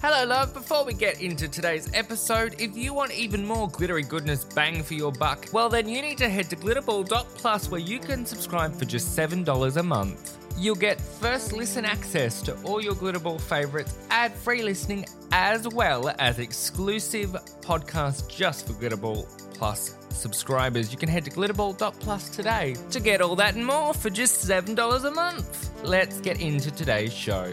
Hello, love. Before we get into today's episode, if you want even more glittery goodness bang for your buck, well, then you need to head to glitterball.plus where you can subscribe for just $7 a month. You'll get first listen access to all your Glitterball favorites, ad free listening, as well as exclusive podcasts just for Glitterball Plus subscribers. You can head to glitterball.plus today to get all that and more for just $7 a month. Let's get into today's show.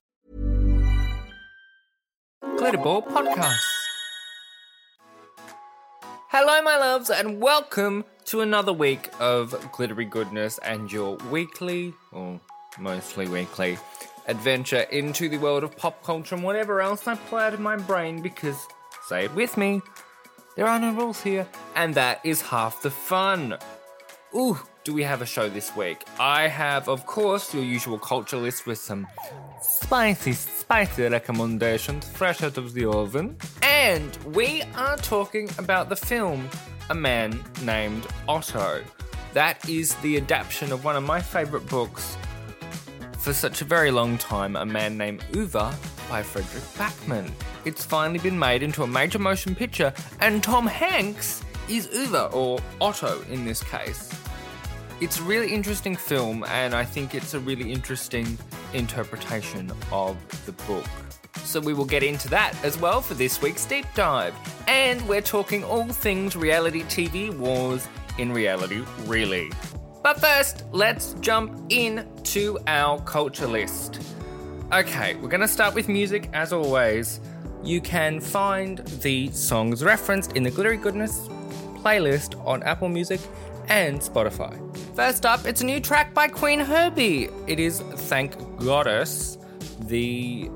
Glitterball Podcasts. Hello, my loves, and welcome to another week of glittery goodness and your weekly, or mostly weekly, adventure into the world of pop culture and whatever else I pull out of my brain because, say it with me, there are no rules here, and that is half the fun. Ooh, do we have a show this week? I have, of course, your usual culture list with some spicy, spicy recommendations fresh out of the oven. And we are talking about the film A Man Named Otto. That is the adaptation of one of my favorite books for such a very long time, A Man Named Ove by Fredrik Backman. It's finally been made into a major motion picture, and Tom Hanks is Ove, or Otto in this case. It's a really interesting film, and I think it's a really interesting interpretation of the book. So we will get into that as well for this week's deep dive. And we're talking all things reality TV wars in reality, really. But first, let's jump in to our culture list. Okay, we're going to start with music as always. You can find the songs referenced in the Glittery Goodness playlist on Apple Music and Spotify. First up, it's a new track by Qveen Herby. It is Thank Goddess, the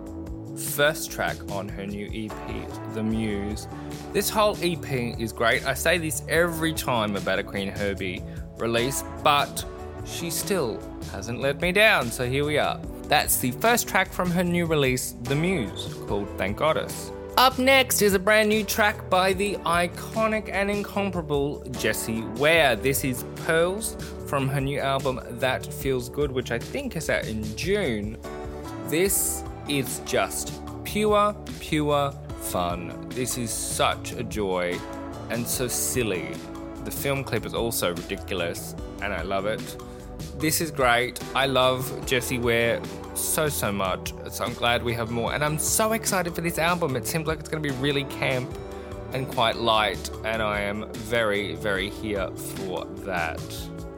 first track on her new EP, The Muse. This whole EP is great. I say this every time about a Qveen Herby release, but she still hasn't let me down, so here we are. That's the first track from her new release, The Muse, called Thank Goddess. Up next is a brand new track by the iconic and incomparable Jessie Ware. This is Pearls from her new album That Feels Good, which I think is out in June. This is just pure, pure fun. This is such a joy and so silly. The film clip is also ridiculous, and I love it. This is great. I love Jessie Ware so, so much. So I'm glad we have more. And I'm so excited for this album. It seems like it's going to be really camp and quite light, and I am very, very here for that.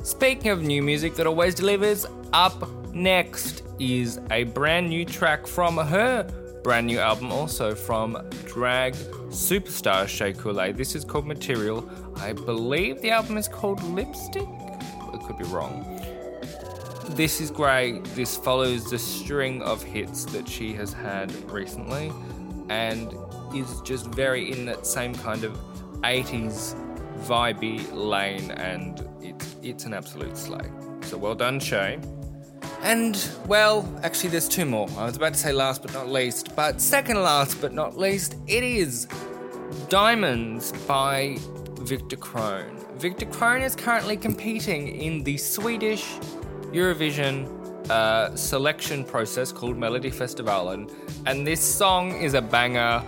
Speaking of new music that always delivers, up next is a brand new track from her brand new album, also from drag superstar Shea Coulee. This is called Material. I believe the album is called Lipstick. I could be wrong. This is great. This follows the string of hits that she has had recently and is just very in that same kind of 80s vibey lane, and it's, it's an absolute slay. So well done, Shea. And, well, actually, there's two more. I was about to say last but not least, but second last but not least, it is Diamonds by Victor Crone. Victor Crone is currently competing in the Swedish Eurovision uh, selection process called Melodifestivalen, and this song is a banger.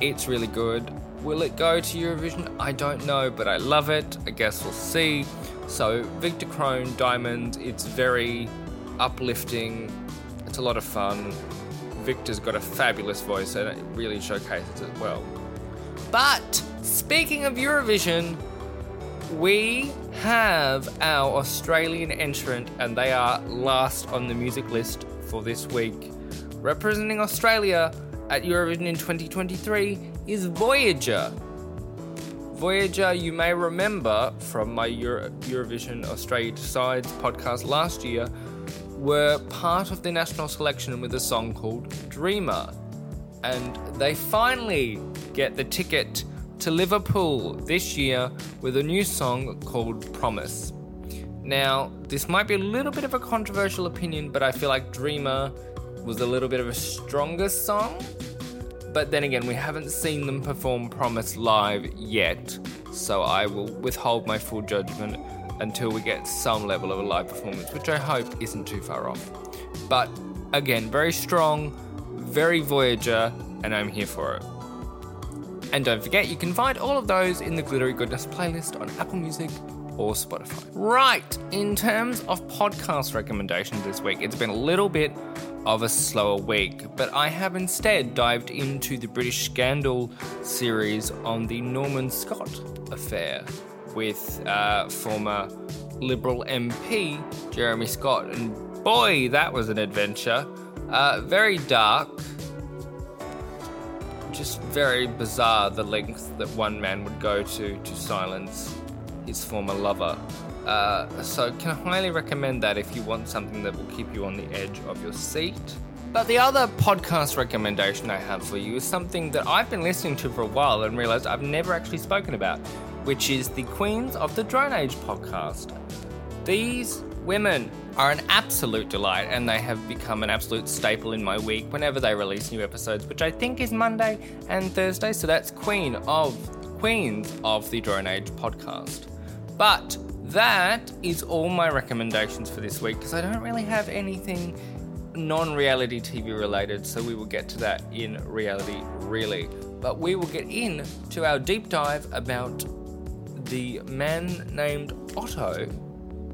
It's really good. Will it go to Eurovision? I don't know, but I love it. I guess we'll see. So, Victor Crone, Diamond, it's very uplifting. It's a lot of fun. Victor's got a fabulous voice and it really showcases it well. But speaking of Eurovision, we have our Australian entrant, and they are last on the music list for this week. Representing Australia at Eurovision in 2023 is Voyager. Voyager, you may remember from my Euro- Eurovision Australia Decides podcast last year, were part of the national selection with a song called Dreamer. And they finally get the ticket to Liverpool this year with a new song called Promise. Now, this might be a little bit of a controversial opinion, but I feel like Dreamer was a little bit of a stronger song. But then again, we haven't seen them perform Promise live yet, so I will withhold my full judgment until we get some level of a live performance, which I hope isn't too far off. But again, very strong, very Voyager, and I'm here for it. And don't forget, you can find all of those in the Glittery Goodness playlist on Apple Music or Spotify. Right, in terms of podcast recommendations this week, it's been a little bit of a slower week, but I have instead dived into the British Scandal series on the Norman Scott affair with uh, former Liberal MP Jeremy Scott. And boy, that was an adventure. Uh, very dark, just very bizarre the length that one man would go to to silence his former lover. Uh, so, can highly recommend that if you want something that will keep you on the edge of your seat. But the other podcast recommendation I have for you is something that I've been listening to for a while and realized I've never actually spoken about, which is the Queens of the Drone Age podcast. These women are an absolute delight and they have become an absolute staple in my week whenever they release new episodes, which I think is Monday and Thursday. So that's Queen of Queens of the Drone Age podcast. But that is all my recommendations for this week because I don't really have anything non reality TV related, so we will get to that in reality, really. But we will get in to our deep dive about the man named Otto,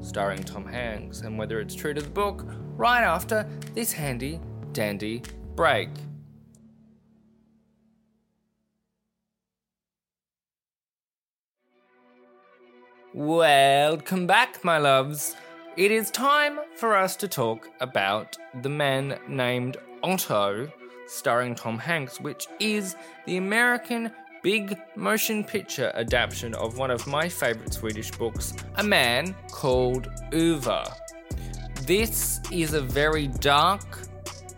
starring Tom Hanks, and whether it's true to the book, right after this handy dandy break. Welcome back, my loves. It is time for us to talk about The Man Named Otto, starring Tom Hanks, which is the American big motion picture adaptation of one of my favorite Swedish books, A Man Called Ove. This is a very dark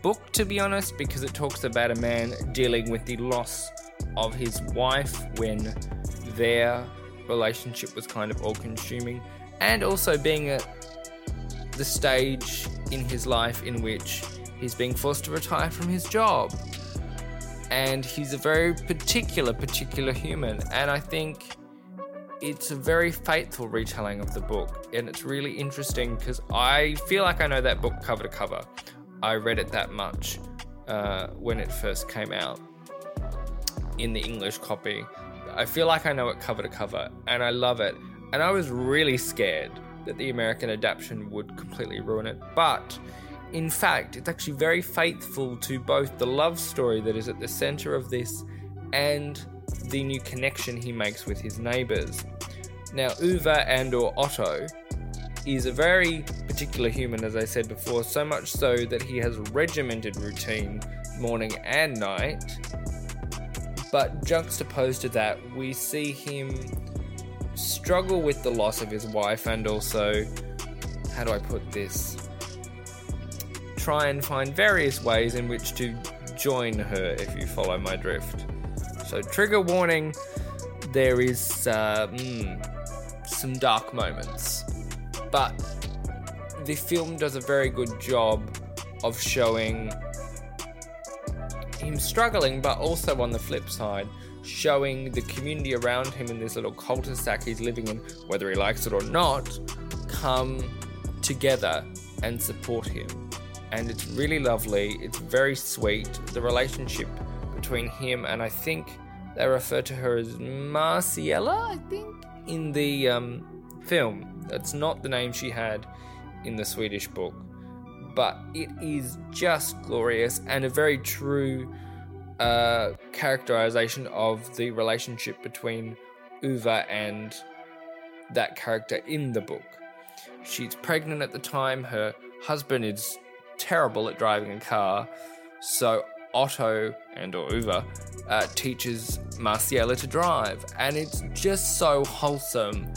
book, to be honest, because it talks about a man dealing with the loss of his wife when their relationship was kind of all consuming, and also being at the stage in his life in which he's being forced to retire from his job. And he's a very particular, particular human. And I think it's a very faithful retelling of the book. And it's really interesting because I feel like I know that book cover to cover. I read it that much uh, when it first came out in the English copy. I feel like I know it cover to cover, and I love it. And I was really scared that the American adaptation would completely ruin it, but in fact, it's actually very faithful to both the love story that is at the center of this and the new connection he makes with his neighbors. Now, Ove and or Otto is a very particular human, as I said before, so much so that he has regimented routine morning and night. But juxtaposed to that, we see him struggle with the loss of his wife and also, how do I put this? Try and find various ways in which to join her if you follow my drift. So, trigger warning there is uh, mm, some dark moments, but the film does a very good job of showing him struggling, but also on the flip side, showing the community around him in this little cul-de-sac he's living in, whether he likes it or not, come together and support him. And it's really lovely. It's very sweet. The relationship between him and I think they refer to her as Marciella, I think, in the um, film. That's not the name she had in the Swedish book. But it is just glorious and a very true uh, characterization of the relationship between Ove and that character in the book. She's pregnant at the time, her husband is terrible at driving a car, so Otto and or Ove uh, teaches Marciela to drive, and it's just so wholesome.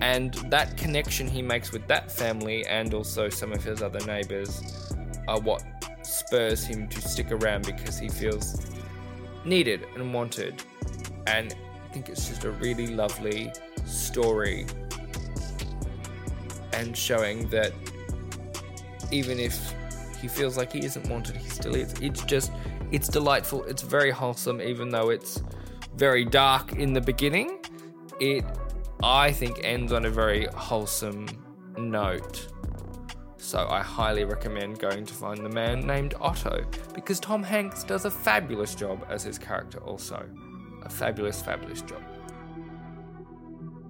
And that connection he makes with that family and also some of his other neighbors are what spurs him to stick around because he feels needed and wanted. And I think it's just a really lovely story and showing that even if he feels like he isn't wanted, he still is. It's just, it's delightful. It's very wholesome, even though it's very dark in the beginning. It, I think, ends on a very wholesome note. So I highly recommend going to find the man named Otto because Tom Hanks does a fabulous job as his character, also. A fabulous, fabulous job.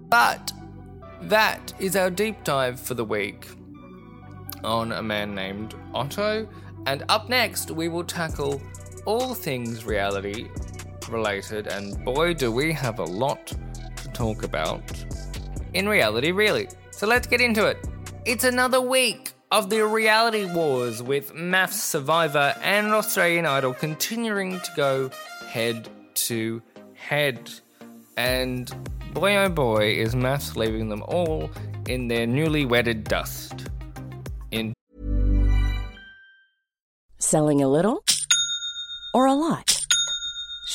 But that is our deep dive for the week on a man named Otto. And up next, we will tackle all things reality related. And boy, do we have a lot talk about in reality, really. So let's get into it. It's another week of the reality wars with MAFS Survivor and Australian Idol continuing to go head to head. And boy oh boy, is MAFS leaving them all in their newly wedded dust. In Selling a little or a lot?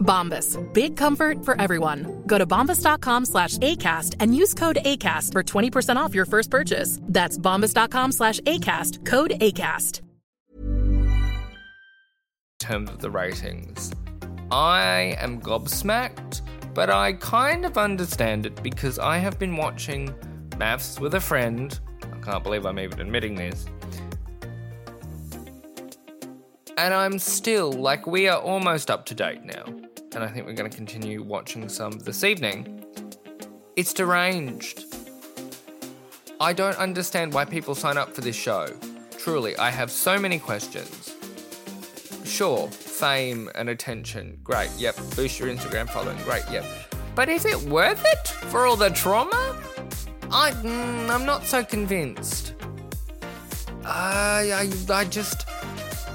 Bombas. Big comfort for everyone. Go to bombas.com slash ACAST and use code ACAST for 20% off your first purchase. That's bombas.com slash ACAST. Code ACAST. terms of the ratings. I am gobsmacked, but I kind of understand it because I have been watching MAFS with a friend. I can't believe I'm even admitting this. And I'm still, like, we are almost up to date now. And I think we're going to continue watching some this evening. It's deranged. I don't understand why people sign up for this show. Truly, I have so many questions. Sure, fame and attention, great, yep. Boost your Instagram following, great, yep. But is it worth it for all the trauma? I, mm, I'm not so convinced. I, I, I just,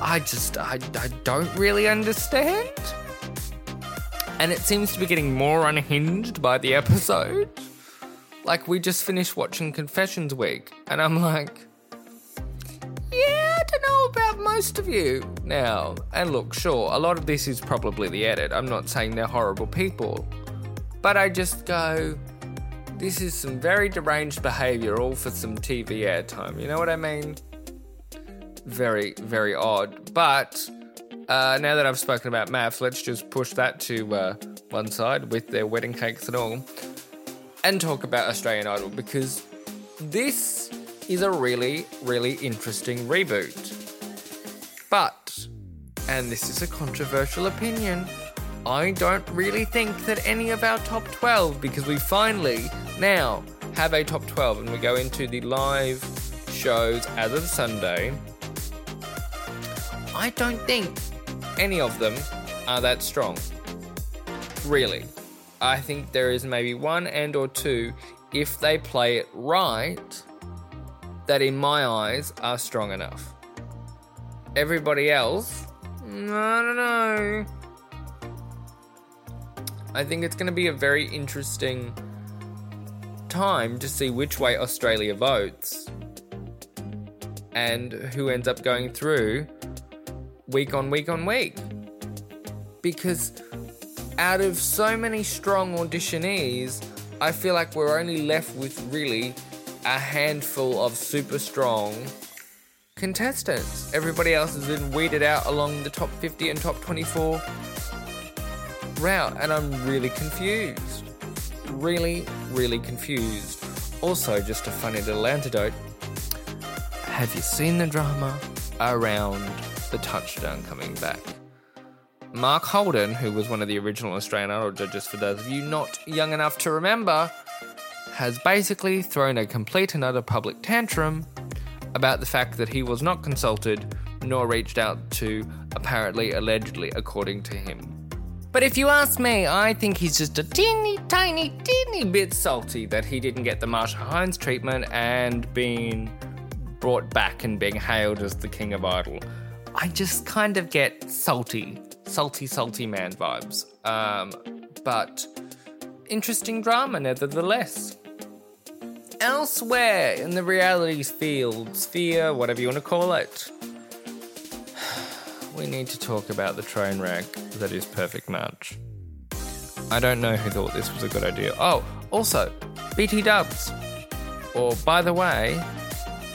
I just, I, I don't really understand. And it seems to be getting more unhinged by the episode. Like, we just finished watching Confessions Week, and I'm like, yeah, I don't know about most of you now. And look, sure, a lot of this is probably the edit. I'm not saying they're horrible people. But I just go, this is some very deranged behavior, all for some TV airtime. You know what I mean? Very, very odd. But uh, now that I've spoken about MAFS, let's just push that to uh, one side with their wedding cakes and all and talk about Australian Idol because this is a really, really interesting reboot. But, and this is a controversial opinion, I don't really think that any of our top 12, because we finally now have a top 12 and we go into the live shows as of Sunday. I don't think any of them are that strong. Really. I think there is maybe one and or two, if they play it right, that in my eyes are strong enough. Everybody else, I don't know. I think it's going to be a very interesting time to see which way Australia votes and who ends up going through week on week on week. Because out of so many strong auditionees, I feel like we're only left with really a handful of super strong contestants. Everybody else has been weeded out along the top 50 and top 24 route, and I'm really confused. Really, really confused. Also, just a funny little antidote. Have you seen the drama around the touchdown coming back? Mark Holden, who was one of the original Australian Idol judges, for those of you not young enough to remember, has basically thrown a complete and utter public tantrum about the fact that he was not consulted nor reached out to, apparently, allegedly, according to him. But if you ask me, I think he's just a teeny tiny, teeny bit salty that he didn't get the Marcia Hines treatment and being brought back and being hailed as the king of idol. I just kind of get salty, salty, salty man vibes. Um, but interesting drama nevertheless. Elsewhere in the reality field, sphere, whatever you want to call it, we need to talk about the train wreck that is Perfect Match. I don't know who thought this was a good idea. Oh, also, BT Dubs. Or, by the way,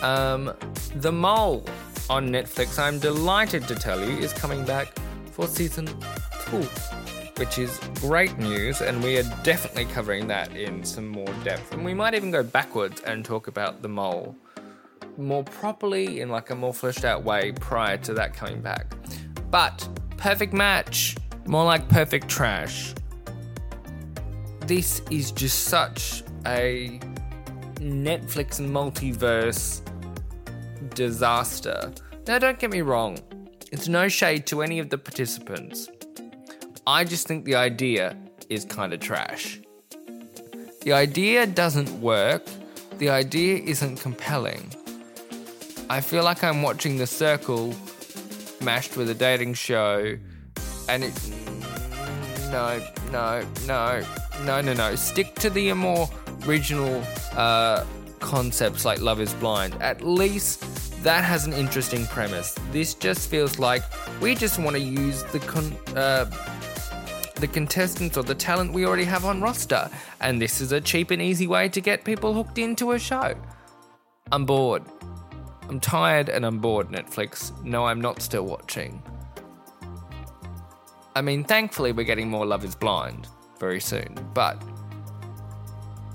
um, The Mole on Netflix, I'm delighted to tell you, is coming back for season two, which is great news, and we are definitely covering that in some more depth. And we might even go backwards and talk about The Mole more properly in like a more fleshed out way prior to that coming back. But perfect match, more like perfect trash. This is just such a Netflix multiverse disaster. Now, don't get me wrong, it's no shade to any of the participants. I just think the idea is kind of trash. The idea doesn't work, the idea isn't compelling. I feel like I'm watching The Circle mashed with a dating show, and it. No, no, no, no, no, no. Stick to the more original uh, concepts like Love is Blind. At least that has an interesting premise. This just feels like we just want to use the con- uh, the contestants or the talent we already have on roster, and this is a cheap and easy way to get people hooked into a show. I'm bored. I'm tired and I'm bored, Netflix. No, I'm not still watching. I mean, thankfully, we're getting more Love is Blind very soon, but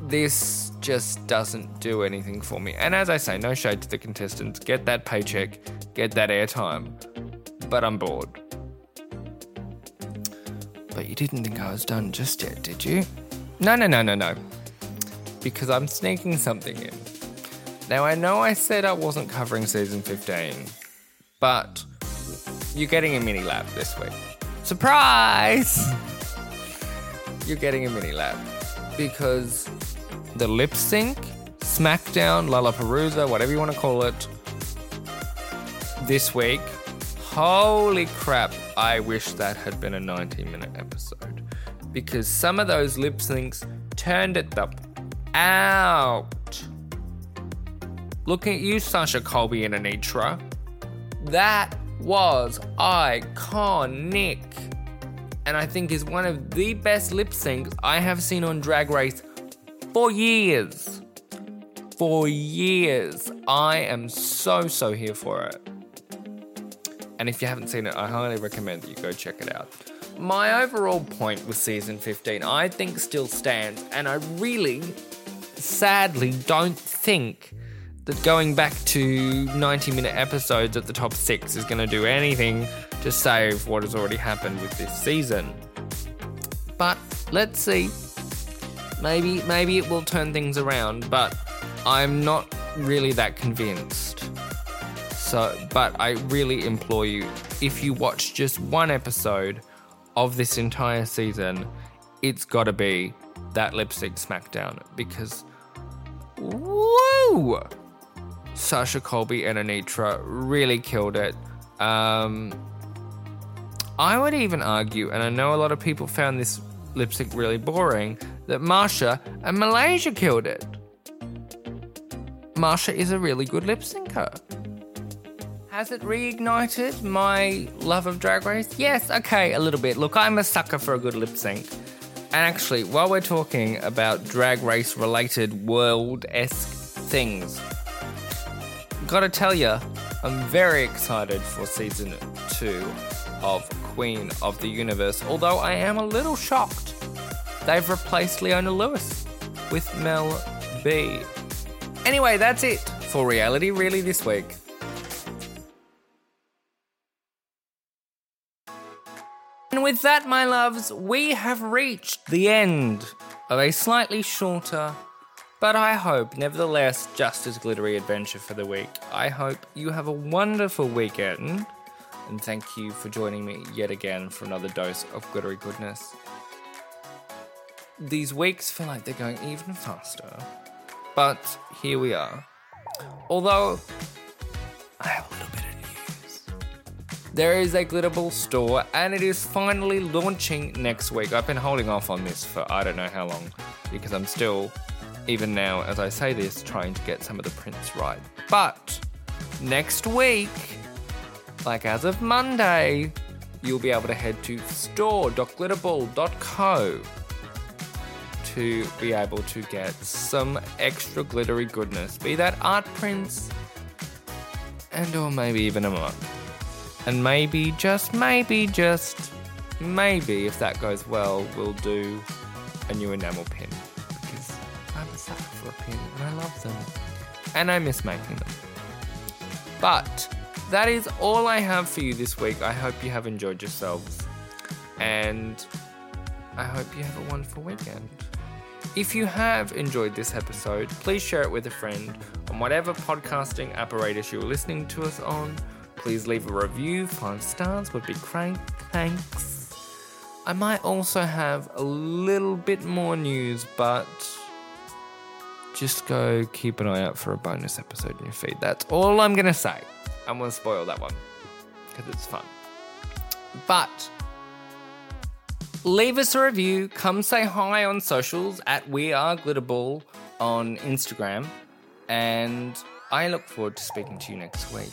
this just doesn't do anything for me. And as I say, no shade to the contestants. Get that paycheck, get that airtime. But I'm bored. But you didn't think I was done just yet, did you? No, no, no, no, no. because I'm sneaking something in. Now, I know I said I wasn't covering season 15, but you're getting a mini lab this week. Surprise! You're getting a mini lab because the lip sync, SmackDown, Lalaparuza, whatever you want to call it, this week. Holy crap, I wish that had been a 90 minute episode because some of those lip syncs turned it the out. Looking at you, Sasha Colby and Anetra. That was iconic. And I think is one of the best lip syncs I have seen on Drag Race for years. For years. I am so, so here for it. And if you haven't seen it, I highly recommend that you go check it out. My overall point with season 15, I think, still stands, and I really, sadly, don't think that going back to 90 minute episodes at the top six is going to do anything to save what has already happened with this season. But let's see. Maybe maybe it will turn things around, but I'm not really that convinced. So, but I really implore you if you watch just one episode of this entire season, it's got to be that lipstick SmackDown because woo! Sasha Colby and Anetra really killed it. Um, I would even argue, and I know a lot of people found this lip sync really boring, that Marsha and Malaysia killed it. Marsha is a really good lip syncer. Has it reignited my love of Drag Race? Yes, okay, a little bit. Look, I'm a sucker for a good lip sync. And actually, while we're talking about Drag Race related world esque things, gotta tell you, I'm very excited for season two of Queen of the Universe, although I am a little shocked they've replaced Leona Lewis with Mel B. Anyway, that's it for Reality Really this week. And with that, my loves, we have reached the end of a slightly shorter, but I hope nevertheless just as glittery adventure for the week. I hope you have a wonderful weekend, and thank you for joining me yet again for another dose of glittery goodness. These weeks feel like they're going even faster, but here we are. Although, I have a little bit of news. There is a Glitterball store and it is finally launching next week. I've been holding off on this for I don't know how long because I'm still, even now as I say this, trying to get some of the prints right. But next week, like as of Monday, you'll be able to head to store.glitterball.co to be able to get some extra glittery goodness, be that art prints and or maybe even a mug. And maybe, just maybe, just maybe, if that goes well, we'll do a new enamel pin. Because I'm a sucker for a pin and I love them. And I miss making them. But that is all I have for you this week. I hope you have enjoyed yourselves. And I hope you have a wonderful weekend. If you have enjoyed this episode, please share it with a friend on whatever podcasting apparatus you're listening to us on. Please leave a review, five stars would be great. Thanks. I might also have a little bit more news, but just go keep an eye out for a bonus episode in your feed. That's all I'm going to say. I'm going to spoil that one because it's fun. But leave us a review. Come say hi on socials at We Are Glitterball on Instagram. And I look forward to speaking to you next week.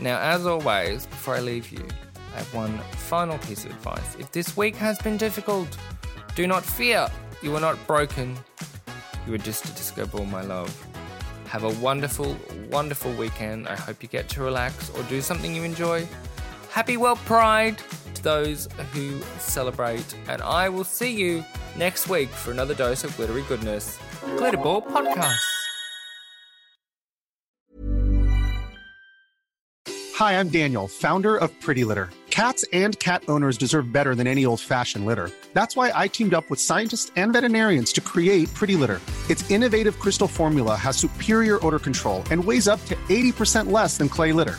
Now, as always, before I leave you, I have one final piece of advice. If this week has been difficult, do not fear. You are not broken. You are just a disco ball, my love. Have a wonderful, wonderful weekend. I hope you get to relax or do something you enjoy. Happy World Pride those who celebrate, and I will see you next week for another dose of glittery goodness. Glitterball Podcast. Hi, I'm Daniel, founder of Pretty Litter. Cats and cat owners deserve better than any old fashioned litter. That's why I teamed up with scientists and veterinarians to create Pretty Litter. Its innovative crystal formula has superior odor control and weighs up to 80% less than clay litter.